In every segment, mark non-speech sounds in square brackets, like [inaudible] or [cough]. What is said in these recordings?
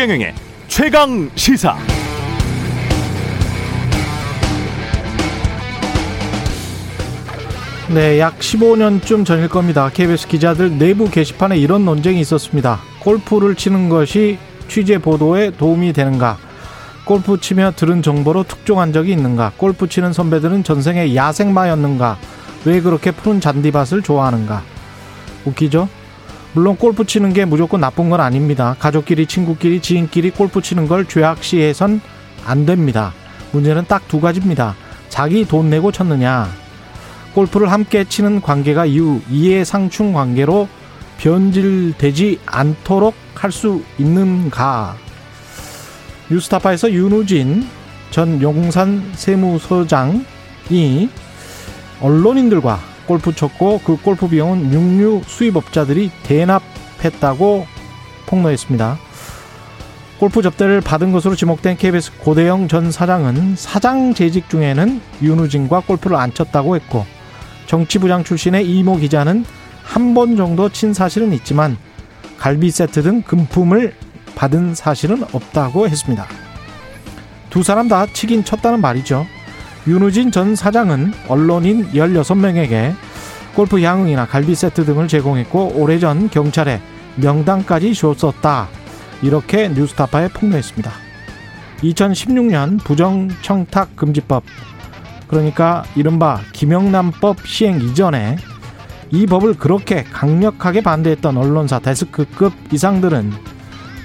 최경영의 최강 시사. 네, 약 15년쯤 전일 겁니다. KBS 기자들 내부 게시판에 이런 논쟁이 있었습니다. 골프를 치는 것이 취재 보도에 도움이 되는가? 골프 치며 들은 정보로 특종한 적이 있는가? 골프 치는 선배들은 전생에 야생마였는가? 왜 그렇게 푸른 잔디밭을 좋아하는가? 웃기죠? 물론 골프 치는 게 무조건 나쁜 건 아닙니다. 가족끼리, 친구끼리, 지인끼리 골프 치는 걸 죄악시해선 안 됩니다. 문제는 딱 두 가지입니다. 자기 돈 내고 쳤느냐? 골프를 함께 치는 관계가 이후 이해상충 관계로 변질되지 않도록 할 수 있는가? 뉴스타파에서 윤우진 전 용산 세무서장이 언론인들과 골프 쳤고 그 골프 비용은 육류 수입업자들이 대납했다고 폭로했습니다. 골프 접대를 받은 것으로 지목된 KBS 고대영 전 사장은 사장 재직 중에는 윤우진과 골프를 안 쳤다고 했고 정치부장 출신의 이모 기자는 한 번 정도 친 사실은 있지만 갈비 세트 등 금품을 받은 사실은 없다고 했습니다. 두 사람 다 치긴 쳤다는 말이죠. 윤우진 전 사장은 언론인 16명에게 골프 양응이나 갈비 세트 등을 제공했고 오래전 경찰에 명단까지 줬었다. 이렇게 뉴스타파에 폭로했습니다. 2016년 부정청탁 금지법 그러니까 이른바 김영란법 시행 이전에 이 법을 그렇게 강력하게 반대했던 언론사 데스크급 이상들은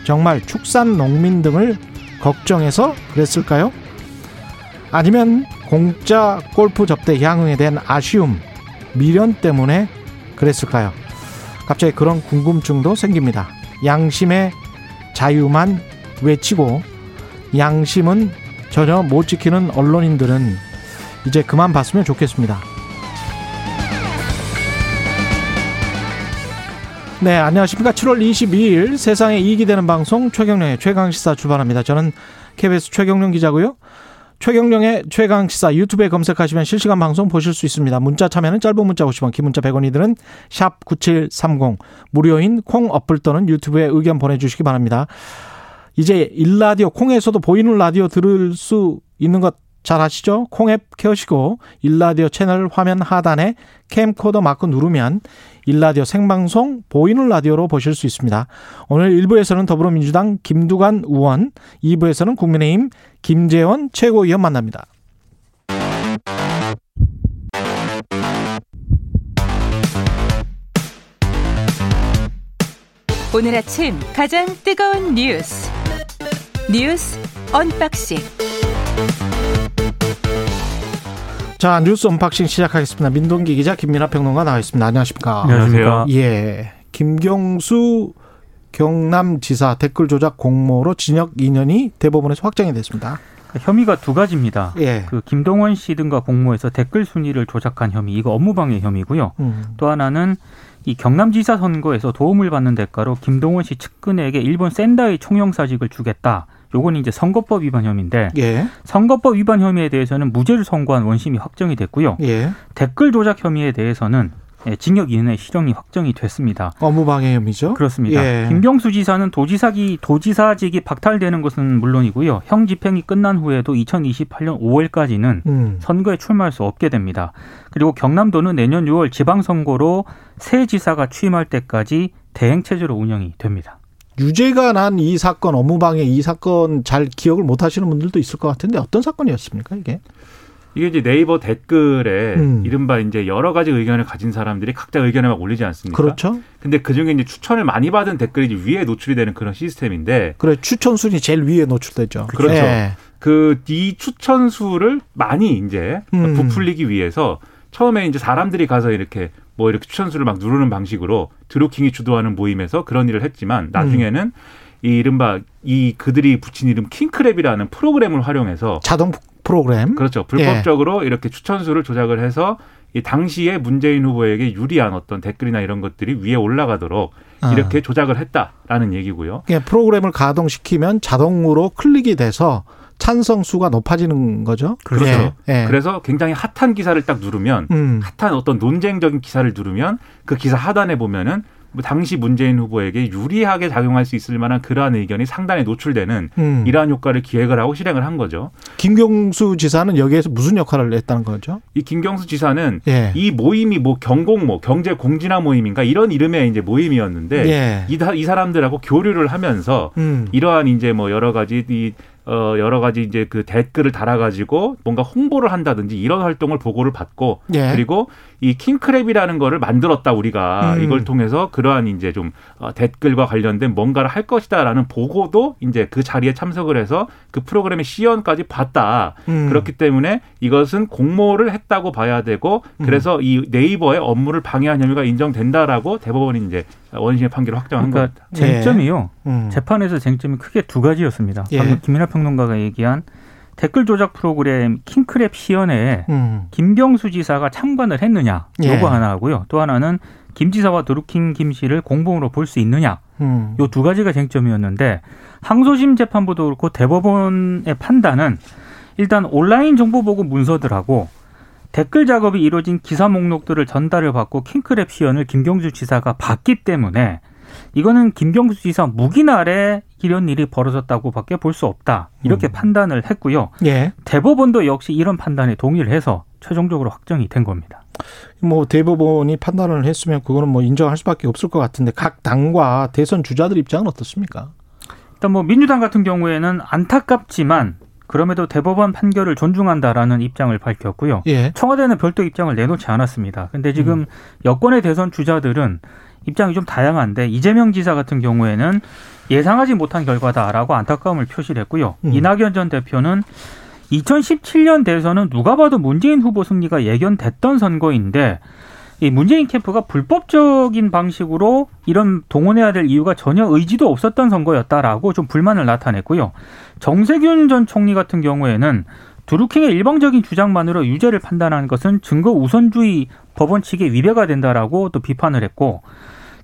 정말 축산 농민 등을 걱정해서 그랬을까요? 아니면 공짜 골프 접대 향응에 대한 아쉬움, 미련 때문에 그랬을까요? 갑자기 그런 궁금증도 생깁니다. 양심의 자유만 외치고 양심은 전혀 못 지키는 언론인들은 이제 그만 봤으면 좋겠습니다. 네, 안녕하십니까. 7월 22일 세상에 이익이 되는 방송 최경령의 최강시사 출발합니다. 저는 KBS 최경령 기자고요. 최경령의 최강 시사 유튜브에 검색하시면 실시간 방송 보실 수 있습니다. 문자 참여는 짧은 문자 50원, 긴 문자 100원이 드는 샵9730 무료인 콩 어플 또는 유튜브에 의견 보내 주시기 바랍니다. 이제 일라디오 콩에서도 보이는 라디오 들을 수 있는 것 잘 아시죠? 콩앱 켜시고 일라디오 채널 화면 하단에 캠코더 마크 누르면 1라디오 생방송 보이는 라디오로 보실 수 있습니다. 오늘 1부에서는 더불어민주당 김두관 의원, 2부에서는 국민의힘 김재원 최고위원 만납니다. 오늘 아침 가장 뜨거운 뉴스 뉴스 언박싱 자 뉴스 언박싱 시작하겠습니다. 민동기 기자 김민아 평론가 나와 있습니다. 안녕하십니까? 안녕하세요. 예, 김경수 경남지사 댓글 조작 공모로 징역 2년이 대법원에서 확정이 됐습니다. 혐의가 두 가지입니다. 예. 그 김동원 씨 등과 공모해서 댓글 순위를 조작한 혐의, 이거 업무방해 혐의고요. 음. 또 하나는 이 경남지사 선거에서 도움을 받는 대가로 김동원 씨 측근에게 일본 센다이 총영사직을 주겠다. 요건 이제 선거법 위반 혐의인데 예. 선거법 위반 혐의에 대해서는 무죄를 선고한 원심이 확정이 됐고요. 예. 댓글 조작 혐의에 대해서는 예, 징역 2년의 실형이 확정이 됐습니다. 업무방해 혐의죠. 그렇습니다. 예. 김경수 지사는 도지사기 도지사직이 박탈되는 것은 물론이고요. 형 집행이 끝난 후에도 2028년 5월까지는 음. 선거에 출마할 수 없게 됩니다. 그리고 경남도는 내년 6월 지방선거로 새 지사가 취임할 때까지 대행 체제로 운영이 됩니다. 유죄가 난 이 사건 업무방해 이 사건 잘 기억을 못 하시는 분들도 있을 것 같은데 어떤 사건이었습니까 이게? 이게 이제 네이버 댓글에 음. 이른바 이제 여러 가지 의견을 가진 사람들이 각자 의견을 막 올리지 않습니까? 그렇죠. 근데 그 중에 이제 추천을 많이 받은 댓글이 이제 위에 노출이 되는 그런 시스템인데 그래 추천 순위 제일 위에 노출되죠. 그렇죠. 예. 그이 추천 수를 많이 이제 음. 부풀리기 위해서 처음에 이제 사람들이 가서 이렇게 뭐 이렇게 추천수를 막 누르는 방식으로 드루킹이 주도하는 모임에서 그런 일을 했지만 나중에는 이 이른바 이 그들이 붙인 이름 킹크랩이라는 프로그램을 활용해서 자동 프로그램. 그렇죠. 불법적으로 이렇게 추천수를 조작을 해서 이 당시에 문재인 후보에게 유리한 어떤 댓글이나 이런 것들이 위에 올라가도록 아. 이렇게 조작을 했다라는 얘기고요. 예, 프로그램을 가동시키면 자동으로 클릭이 돼서 찬성 수가 높아지는 거죠. 그렇죠. 예, 예. 그래서 굉장히 핫한 기사를 딱 누르면 음. 핫한 어떤 논쟁적인 기사를 누르면 그 기사 하단에 보면은 뭐 당시 문재인 후보에게 유리하게 작용할 수 있을 만한 그러한 의견이 상단에 노출되는 음. 이러한 효과를 기획을 하고 실행을 한 거죠. 김경수 지사는 여기에서 무슨 역할을 했다는 거죠? 이 김경수 지사는 예. 이 모임이 뭐 경공 모 경제 공진화 모임인가 이런 이름의 이제 모임이었는데 예. 이, 다- 이 사람들하고 교류를 하면서 음. 이러한 이제 뭐 여러 가지 이 어, 여러 가지 이제 그 댓글을 달아가지고 뭔가 홍보를 한다든지 이런 활동을 보고를 받고 예. 그리고 이 킹크랩이라는 거를 만들었다 우리가 음. 이걸 통해서 그러한 이제 좀 어, 댓글과 관련된 뭔가를 할 것이다라는 보고도 이제 그 자리에 참석을 해서 그 프로그램의 시연까지 봤다. 음. 그렇기 때문에 이것은 공모를 했다고 봐야 되고 음. 그래서 이 네이버의 업무를 방해한 혐의가 인정된다라고 대법원이 이제 원심의 판결을 확정한 그러니까 겁니다. 쟁점이요. 음. 재판에서 쟁점이 크게 두 가지였습니다. 예. 방금 김민하 평론가가 얘기한 댓글 조작 프로그램 킹크랩 시연회에 음. 김경수 지사가 참관을 했느냐 예. 요거 하나 하고요. 또 하나는 김 지사와 드루킹 김 씨를 공범으로 볼 수 있느냐 음. 요두 가지가 쟁점이었는데 항소심 재판부도 그렇고 대법원의 판단은 일단 온라인 정보 보고 문서들하고 댓글 작업이 이루어진 기사 목록들을 전달을 받고 킹크랩 시연을 김경수 지사가 봤기 때문에 이거는 김경수 지사 아래 이런 일이 벌어졌다고밖에 볼 수 없다 이렇게 음. 판단을 했고요. 예. 대법원도 역시 이런 판단에 동의를 해서 최종적으로 확정이 된 겁니다. 뭐 대법원이 판단을 했으면 그거는 뭐 인정할 수밖에 없을 것 같은데 각 당과 대선 주자들 입장은 어떻습니까? 일단 뭐 민주당 같은 경우에는 안타깝지만 그럼에도 대법원 판결을 존중한다라는 입장을 밝혔고요. 예. 청와대는 별도 입장을 내놓지 않았습니다. 근데 지금 음. 여권의 대선 주자들은 입장이 좀 다양한데 이재명 지사 같은 경우에는 예상하지 못한 결과다라고 안타까움을 표시를 했고요. 음. 이낙연 전 대표는 2017년 대선은 누가 봐도 문재인 후보 승리가 예견됐던 선거인데 이 문재인 캠프가 불법적인 방식으로 이런 동원해야 될 이유가 전혀 의지도 없었던 선거였다라고 좀 불만을 나타냈고요. 정세균 전 총리 같은 경우에는 드루킹의 일방적인 주장만으로 유죄를 판단하는 것은 증거 우선주의 법원 측에 위배가 된다라고 또 비판을 했고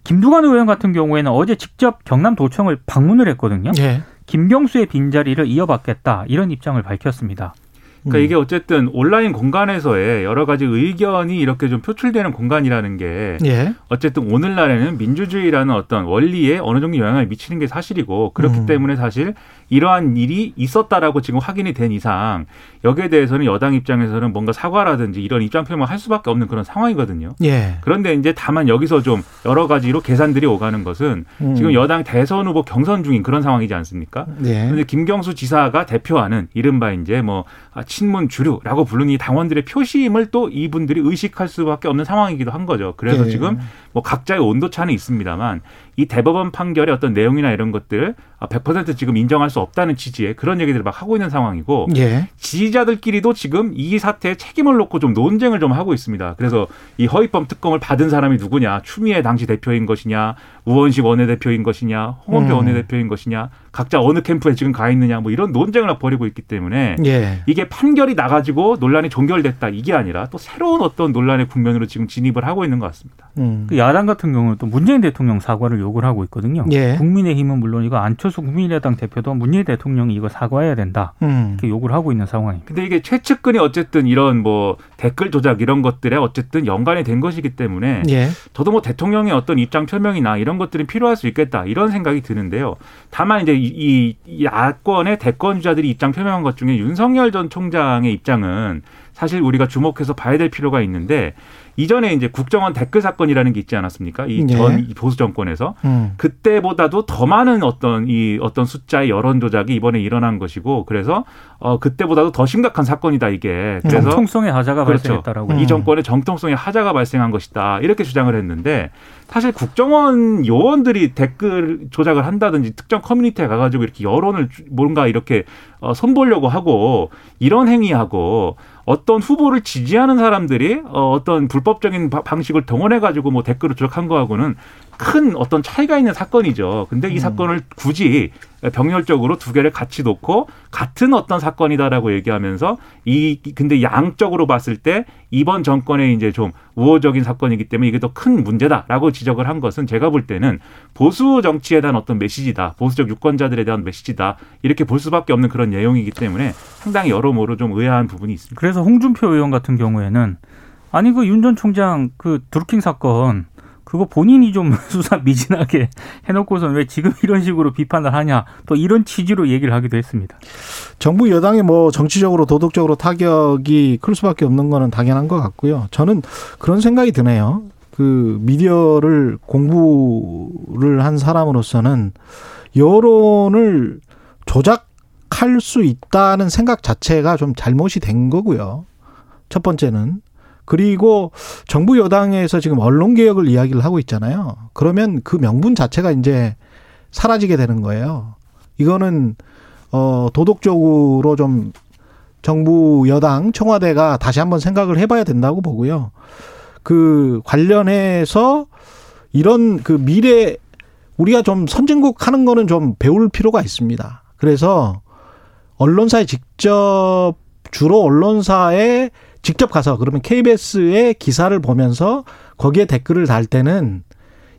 김두관 의원 같은 경우에는 어제 직접 경남도청을 방문을 했거든요. 예. 김경수의 빈자리를 이어받겠다 이런 입장을 밝혔습니다. 그러니까 음. 이게 어쨌든 온라인 공간에서의 여러 가지 의견이 이렇게 좀 표출되는 공간이라는 게 예. 어쨌든 오늘날에는 민주주의라는 어떤 원리에 어느 정도 영향을 미치는 게 사실이고 그렇기 음. 때문에 사실 이러한 일이 있었다라고 지금 확인이 된 이상 여기에 대해서는 여당 입장에서는 뭔가 사과라든지 이런 입장 표명을 할 수밖에 없는 그런 상황이거든요. 예. 그런데 이제 다만 여기서 좀 여러 가지로 계산들이 오가는 것은 음. 지금 여당 대선 후보 경선 중인 그런 상황이지 않습니까? 예. 그런데 김경수 지사가 대표하는 이른바 이제 뭐 아, 친문 주류라고 부르는 이 당원들의 표심을 또 이분들이 의식할 수밖에 없는 상황이기도 한 거죠. 그래서 예. 지금 뭐 각자의 온도 차는 있습니다만 이 대법원 판결의 어떤 내용이나 이런 것들 아, 100% 지금 인정할 수 없다는 취지의 그런 얘기들을 막 하고 있는 상황이고 예. 지지자들끼리도 지금 이 사태에 책임을 놓고 좀 논쟁을 좀 하고 있습니다. 그래서 이 허위범 특검을 받은 사람이 누구냐, 추미애 당시 대표인 것이냐, 우원식 원내대표인 것이냐, 홍원표 음. 원내대표인 것이냐, 각자 어느 캠프에 지금 가 있느냐, 뭐 이런 논쟁을 막 벌이고 있기 때문에 예. 이게 판결이 나가지고 논란이 종결됐다 이게 아니라 또 새로운 어떤 논란의 국면으로 지금 진입을 하고 있는 것 같습니다. 음. 그 야당 같은 경우는 또 문재인 대통령 사과를 요구를 하고 있거든요. 예. 국민의힘은 물론이고 안철수 국민의당 대표도 문재인 대통령이 이거 사과해야 된다 음. 이렇게 요구를 하고 있는 상황입니다. 근데 이게 최측근이 어쨌든 이런 뭐 댓글 조작 이런 것들에 어쨌든 연관이 된 것이기 때문에 예. 저도 뭐 대통령의 어떤 입장 표명이나 이런 것들은 필요할 수 있겠다 이런 생각이 드는데요. 다만 이제 이, 야권의 대권 주자들이 입장 표명한 것 중에 윤석열 전 총장의 입장은 사실 우리가 주목해서 봐야 될 필요가 있는데 이전에 이제 국정원 댓글 사건이라는 게 있지 않았습니까? 이 네. 전 보수 정권에서 음. 그때보다도 더 많은 어떤 이 어떤 숫자의 여론 조작이 이번에 일어난 것이고 그래서 어 그때보다도 더 심각한 사건이다 이게 그래서 정통성의 하자가 그렇죠. 발생했다라고. 음. 이 정권의 정통성의 하자가 발생한 것이다 이렇게 주장을 했는데 사실 국정원 요원들이 댓글 조작을 한다든지 특정 커뮤니티에 가가지고 이렇게 여론을 주- 뭔가 이렇게 어, 손보려고 하고 이런 행위하고 어떤 후보를 지지하는 사람들이 어, 어떤 불법적인 바- 방식을 동원해 가지고 뭐 댓글을 조작한 거하고는 큰 어떤 차이가 있는 사건이죠. 근데 이 사건을 굳이 병렬적으로 두 개를 같이 놓고 같은 어떤 사건이다라고 얘기하면서 이 근데 양적으로 봤을 때 이번 정권의 이제 좀 우호적인 사건이기 때문에 이게 더 큰 문제다라고 지적을 한 것은 제가 볼 때는 보수 정치에 대한 어떤 메시지다. 보수적 유권자들에 대한 메시지다. 이렇게 볼 수밖에 없는 그런 내용이기 때문에 상당히 여러모로 좀 의아한 부분이 있습니다. 그래서 홍준표 의원 같은 경우에는 아니 그 윤 전 총장 그 드루킹 사건 그 그거 본인이 좀 [laughs] 수사 미진하게 해놓고선 왜 지금 이런 식으로 비판을 하냐 또 이런 취지로 얘기를 하기도 했습니다. 정부 여당이 뭐 정치적으로 도덕적으로 타격이 클 수밖에 없는 거는 당연한 것 같고요. 저는 그런 생각이 드네요. 그 미디어를 공부를 한 사람으로서는 여론을 조작할 수 있다는 생각 자체가 좀 잘못이 된 거고요. 첫 번째는 그리고 정부 여당에서 지금 언론 개혁을 이야기를 하고 있잖아요. 그러면 그 명분 자체가 이제 사라지게 되는 거예요. 이거는 어 도덕적으로 좀 정부 여당 청와대가 다시 한번 생각을 해봐야 된다고 보고요. 그 관련해서 이런 그 미래 우리가 좀 선진국 하는 거는 좀 배울 필요가 있습니다. 그래서 언론사에 직접 주로 언론사에 직접 가서 그러면 KBS의 기사를 보면서 거기에 댓글을 달 때는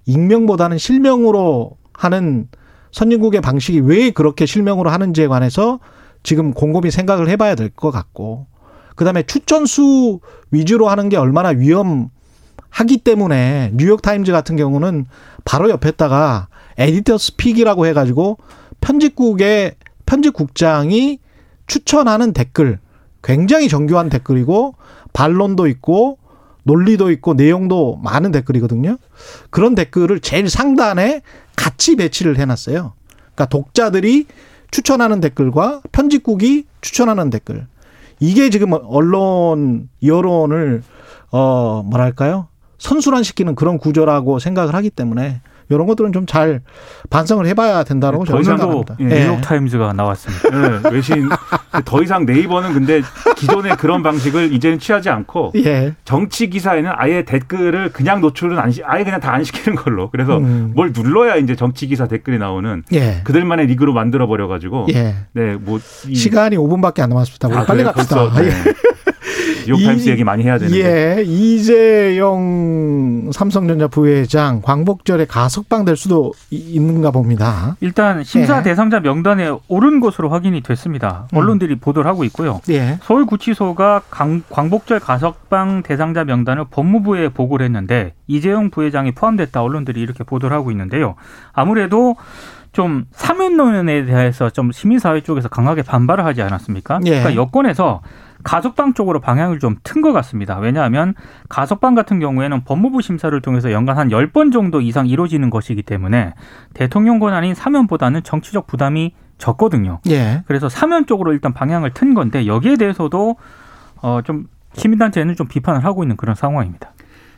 익명보다는 실명으로 하는 선진국의 방식이 왜 그렇게 실명으로 하는지에 관해서 지금 곰곰이 생각을 해봐야 될 것 같고 그다음에 추천수 위주로 하는 게 얼마나 위험하기 때문에 뉴욕 타임즈 같은 경우는 바로 옆에다가 editor's pick이라고 해가지고 편집국의 편집국장이 추천하는 댓글 굉장히 정교한 댓글이고 반론도 있고 논리도 있고 내용도 많은 댓글이거든요. 그런 댓글을 제일 상단에 같이 배치를 해놨어요. 그러니까 독자들이 추천하는 댓글과 편집국이 추천하는 댓글. 이게 지금 언론 여론을 어 뭐랄까요 선순환시키는 그런 구조라고 생각을 하기 때문에 이런 것들은 좀 잘 반성을 해봐야 된다고 저는 생각합니다. 예, 뉴욕 타임즈가 나왔습니다. 네, 외신 더 이상 네이버는 근데 기존의 그런 방식을 이제는 취하지 않고 예. 정치 기사에는 아예 댓글을 그냥 노출은 안 시, 아예 그냥 다 안 시키는 걸로. 그래서 음. 뭘 눌러야 이제 정치 기사 댓글이 나오는 예. 그들만의 리그로 만들어 버려 가지고 예. 네, 뭐 이, 시간이 5분밖에 안 남았습니다. 우리 아, 빨리 그래요? 갑시다. 벌써, 네. 예. 뉴욕타임스 이- 얘기 많이 해야 되는데. 예, 이재용 삼성전자 부회장 광복절에 가석방 될 수도 이- 있는가 봅니다. 일단 심사 예. 대상자 명단에 오른 것으로 확인이 됐습니다. 음. 언론들이 보도를 하고 있고요. 예. 서울구치소가 강- 광복절 가석방 대상자 명단을 법무부에 보고를 했는데 이재용 부회장이 포함됐다 언론들이 이렇게 보도를 하고 있는데요. 아무래도 좀 사면론에 대해서 좀 시민사회 쪽에서 강하게 반발을 하지 않았습니까? 예. 그러니까 여권에서 가석방 쪽으로 방향을 좀 튼 것 같습니다. 왜냐하면 가석방 같은 경우에는 법무부 심사를 통해서 연간 한 10번 정도 이상 이루어지는 것이기 때문에 대통령 권한인 사면보다는 정치적 부담이 적거든요. 예. 그래서 사면 쪽으로 일단 방향을 튼 건데 여기에 대해서도 어좀 시민단체는 좀 비판을 하고 있는 그런 상황입니다.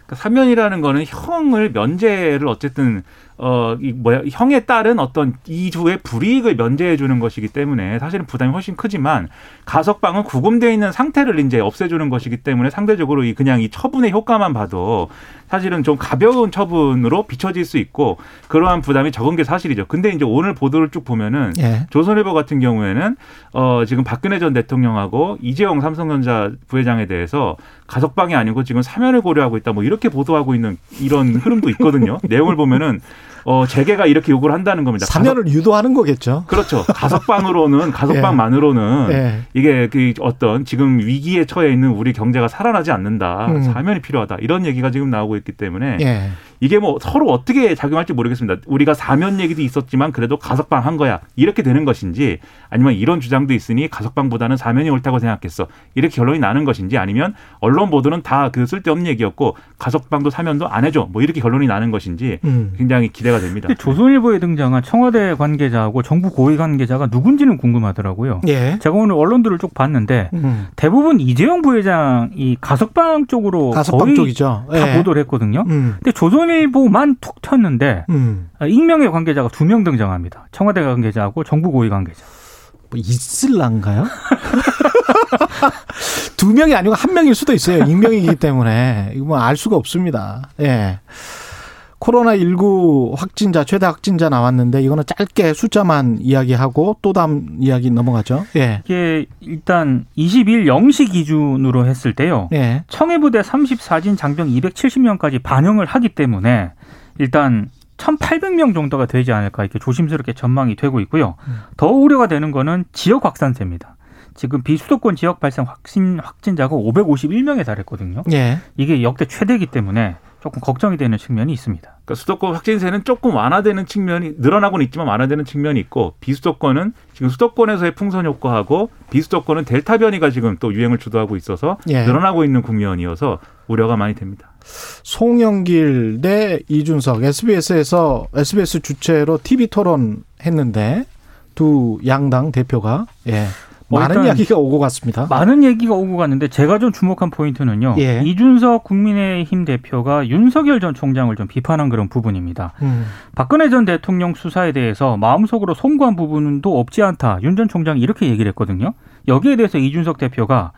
그러니까 사면이라는 거는 형을 면제를 어쨌든 어 이 뭐야 형에 따른 어떤 이주의 불이익을 면제해 주는 것이기 때문에 사실은 부담이 훨씬 크지만 가석방은 구금되어 있는 상태를 이제 없애주는 것이기 때문에 상대적으로 이 그냥 이 처분의 효과만 봐도 사실은 좀 가벼운 처분으로 비춰질 수 있고 그러한 부담이 적은 게 사실이죠. 근데 이제 오늘 보도를 쭉 보면은 예. 조선일보 같은 경우에는 어 지금 박근혜 전 대통령하고 이재용 삼성전자 부회장에 대해서 가석방이 아니고 지금 사면을 고려하고 있다 뭐 이렇게 보도하고 있는 이런 흐름도 있거든요. [laughs] 내용을 보면은 어 재계가 이렇게 요구를 한다는 겁니다. 사면을 유도하는 거겠죠. 가석- 그렇죠. 가석방으로는 가석방만으로는 예. 이게 그 어떤 지금 위기에 처해 있는 우리 경제가 살아나지 않는다. 음. 사면이 필요하다. 이런 얘기가 지금 나오고 있기 때문에 예. 이게 뭐 서로 어떻게 작용할지 모르겠습니다. 우리가 사면 얘기도 있었지만 그래도 가석방 한 거야. 이렇게 되는 것인지 아니면 이런 주장도 있으니 가석방보다는 사면이 옳다고 생각했어. 이렇게 결론이 나는 것인지 아니면 언론 보도는 다 그 쓸데없는 얘기였고 가석방도 사면도 안 해줘. 뭐 이렇게 결론이 나는 것인지 음. 굉장히 기대가 됩니다. 근데 조선일보에 등장한 청와대 관계자하고 정부 고위 관계자가 누군지는 궁금하더라고요. 예. 제가 오늘 언론들을 쭉 봤는데 음. 대부분 이재용 부회장이 가석방 쪽으로 가석방 거의 쪽이죠. 다 예. 보도를 했거든요. 음. 근데 조선일 보만 툭 튀었는데 음. 익명의 관계자가 두 명 등장합니다. 청와대 관계자하고 정부 고위 관계자. 뭐 있을란가요? [laughs] 두 명이 아니고 한 명일 수도 있어요. 익명이기 때문에 이거 뭐 알 수가 없습니다. 예. 코로나 19 확진자 최대 확진자 나왔는데 이거는 짧게 숫자만 이야기하고 또 다음 이야기 넘어가죠. 예. 이게 일단 20일 0시 기준으로 했을 때요. 예. 청해부대 34진 장병 270명까지 반영을 하기 때문에 일단 1,800명 정도가 되지 않을까 이렇게 조심스럽게 전망이 되고 있고요. 더 우려가 되는 거는 지역 확산세입니다. 지금 비수도권 지역 발생 확진 확진자가 551명에 달했거든요. 예. 이게 역대 최대이기 때문에 조금 걱정이 되는 측면이 있습니다. 그러니까 수도권 확진세는 조금 완화되는 측면이 늘어나고는 있지만 완화되는 측면이 있고 비수도권은 지금 수도권에서의 풍선 효과하고 비수도권은 델타 변이가 지금 또 유행을 주도하고 있어서 예. 늘어나고 있는 국면이어서 우려가 많이 됩니다. 송영길 대 이준석 SBS에서 SBS 주최로 TV 토론 했는데 두 양당 대표가 예. 뭐 많은 이야기가 오고 갔습니다. 많은 얘기가 오고 갔는데 제가 좀 주목한 포인트는요. 예. 이준석 국민의힘 대표가 윤석열 전 총장을 좀 비판한 그런 부분입니다. 음. 박근혜 전 대통령 수사에 대해서 마음속으로 송구한 부분도 없지 않다. 윤 전 총장이 이렇게 얘기를 했거든요. 여기에 대해서 이준석 대표가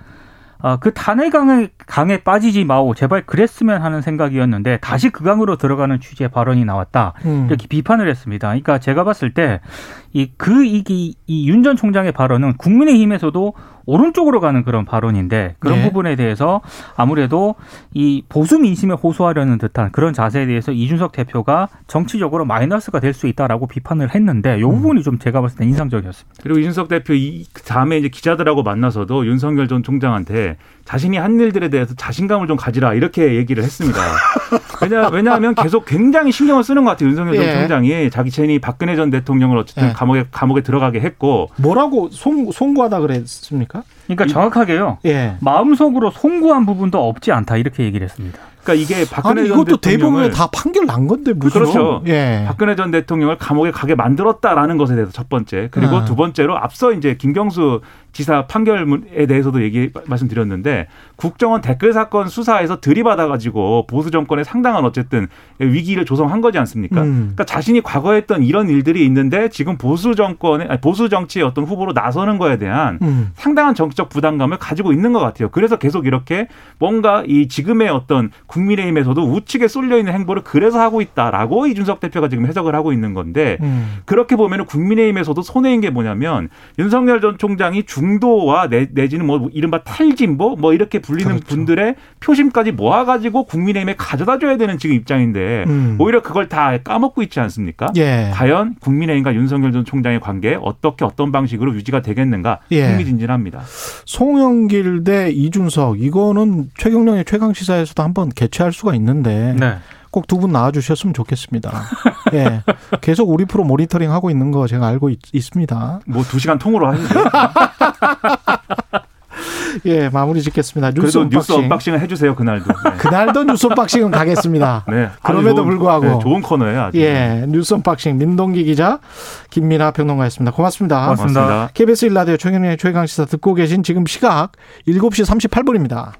아, 그 탄핵 강에, 강에 빠지지 마오. 제발 그랬으면 하는 생각이었는데 다시 그 강으로 들어가는 취지의 발언이 나왔다. 음. 이렇게 비판을 했습니다. 그러니까 제가 봤을 때 이 그 이기 이 윤 전 총장의 발언은 국민의힘에서도 오른쪽으로 가는 그런 발언인데 그런 네. 부분에 대해서 아무래도 이 보수 민심에 호소하려는 듯한 그런 자세에 대해서 이준석 대표가 정치적으로 마이너스가 될 수 있다라고 비판을 했는데 이 음. 부분이 좀 제가 봤을 때 인상적이었습니다. 그리고 이준석 대표 이 다음에 이제 기자들하고 만나서도 윤석열 전 총장한테 자신이 한 일들에 대해서 자신감을 좀 가지라 이렇게 얘기를 했습니다. [laughs] 왜냐 왜냐하면 계속 굉장히 신경을 쓰는 것 같아요 윤석열 예. 전 총장이 자기 쟤이 박근혜 전 대통령을 어쨌든 예. 감옥에 감옥에 들어가게 했고 뭐라고 송, 송구하다 그랬습니까? 그러니까 정확하게요. 예. 마음속으로 송구한 부분도 없지 않다 이렇게 얘기를 했습니다. 그러니까 이게 박근혜 아니 전 이것도 대법원에 다 판결 난 건데 무슨 그렇죠. 예. 박근혜 전 대통령을 감옥에 가게 만들었다라는 것에 대해서 첫 번째 그리고 아. 두 번째로 앞서 이제 김경수 지사 판결에 대해서도 얘기 말씀드렸는데 국정원 댓글 사건 수사에서 들이받아 가지고 보수 정권에 상당한 어쨌든 위기를 조성한 거지 않습니까? 음. 그러니까 자신이 과거에 했던 이런 일들이 있는데 지금 보수 정권의 아니, 보수 정치의 어떤 후보로 나서는 거에 대한 음. 상당한 정치적 부담감을 가지고 있는 것 같아요. 그래서 계속 이렇게 뭔가 이 지금의 어떤 국민의힘에서도 우측에 쏠려 있는 행보를 그래서 하고 있다라고 이준석 대표가 지금 해석을 하고 있는 건데 음. 그렇게 보면은 국민의힘에서도 손해인 게 뭐냐면 윤석열 전 총장이 중도와 내, 내지는 뭐 이른바 탈진보 뭐 이렇게 불리는 그렇죠. 분들의 표심까지 모아가지고 국민의힘에 가져다 줘야 되는 지금 입장인데 음. 오히려 그걸 다 까먹고 있지 않습니까? 예. 과연 국민의힘과 윤석열 전 총장의 관계 어떻게 어떤 방식으로 유지가 되겠는가 예. 흥미진진합니다. 송영길 대 이준석 이거는 최경영의 최강 시사에서도 한번 개최할 수가 있는데 네. 꼭 두 분 나와주셨으면 좋겠습니다. [laughs] 예, 계속 우리 프로 모니터링 하고 있는 거 제가 알고 있습니다 뭐 두 시간 통으로 하시죠. [laughs] 예, 마무리 짓겠습니다. 뉴스 언박싱. 뉴스 언박싱을 해주세요 그날도. 네. [laughs] 그날도 뉴스 언박싱은 가겠습니다. 네, 그럼에도 좋은, 불구하고. 네, 좋은 코너예요. 아주. 예, 뉴스 언박싱 민동기 기자, 김민아 평론가였습니다. 고맙습니다. 고맙습니다. 고맙습니다. KBS 일라디오 최경영의 최강 시사 듣고 계신 지금 시각 7시 38분입니다.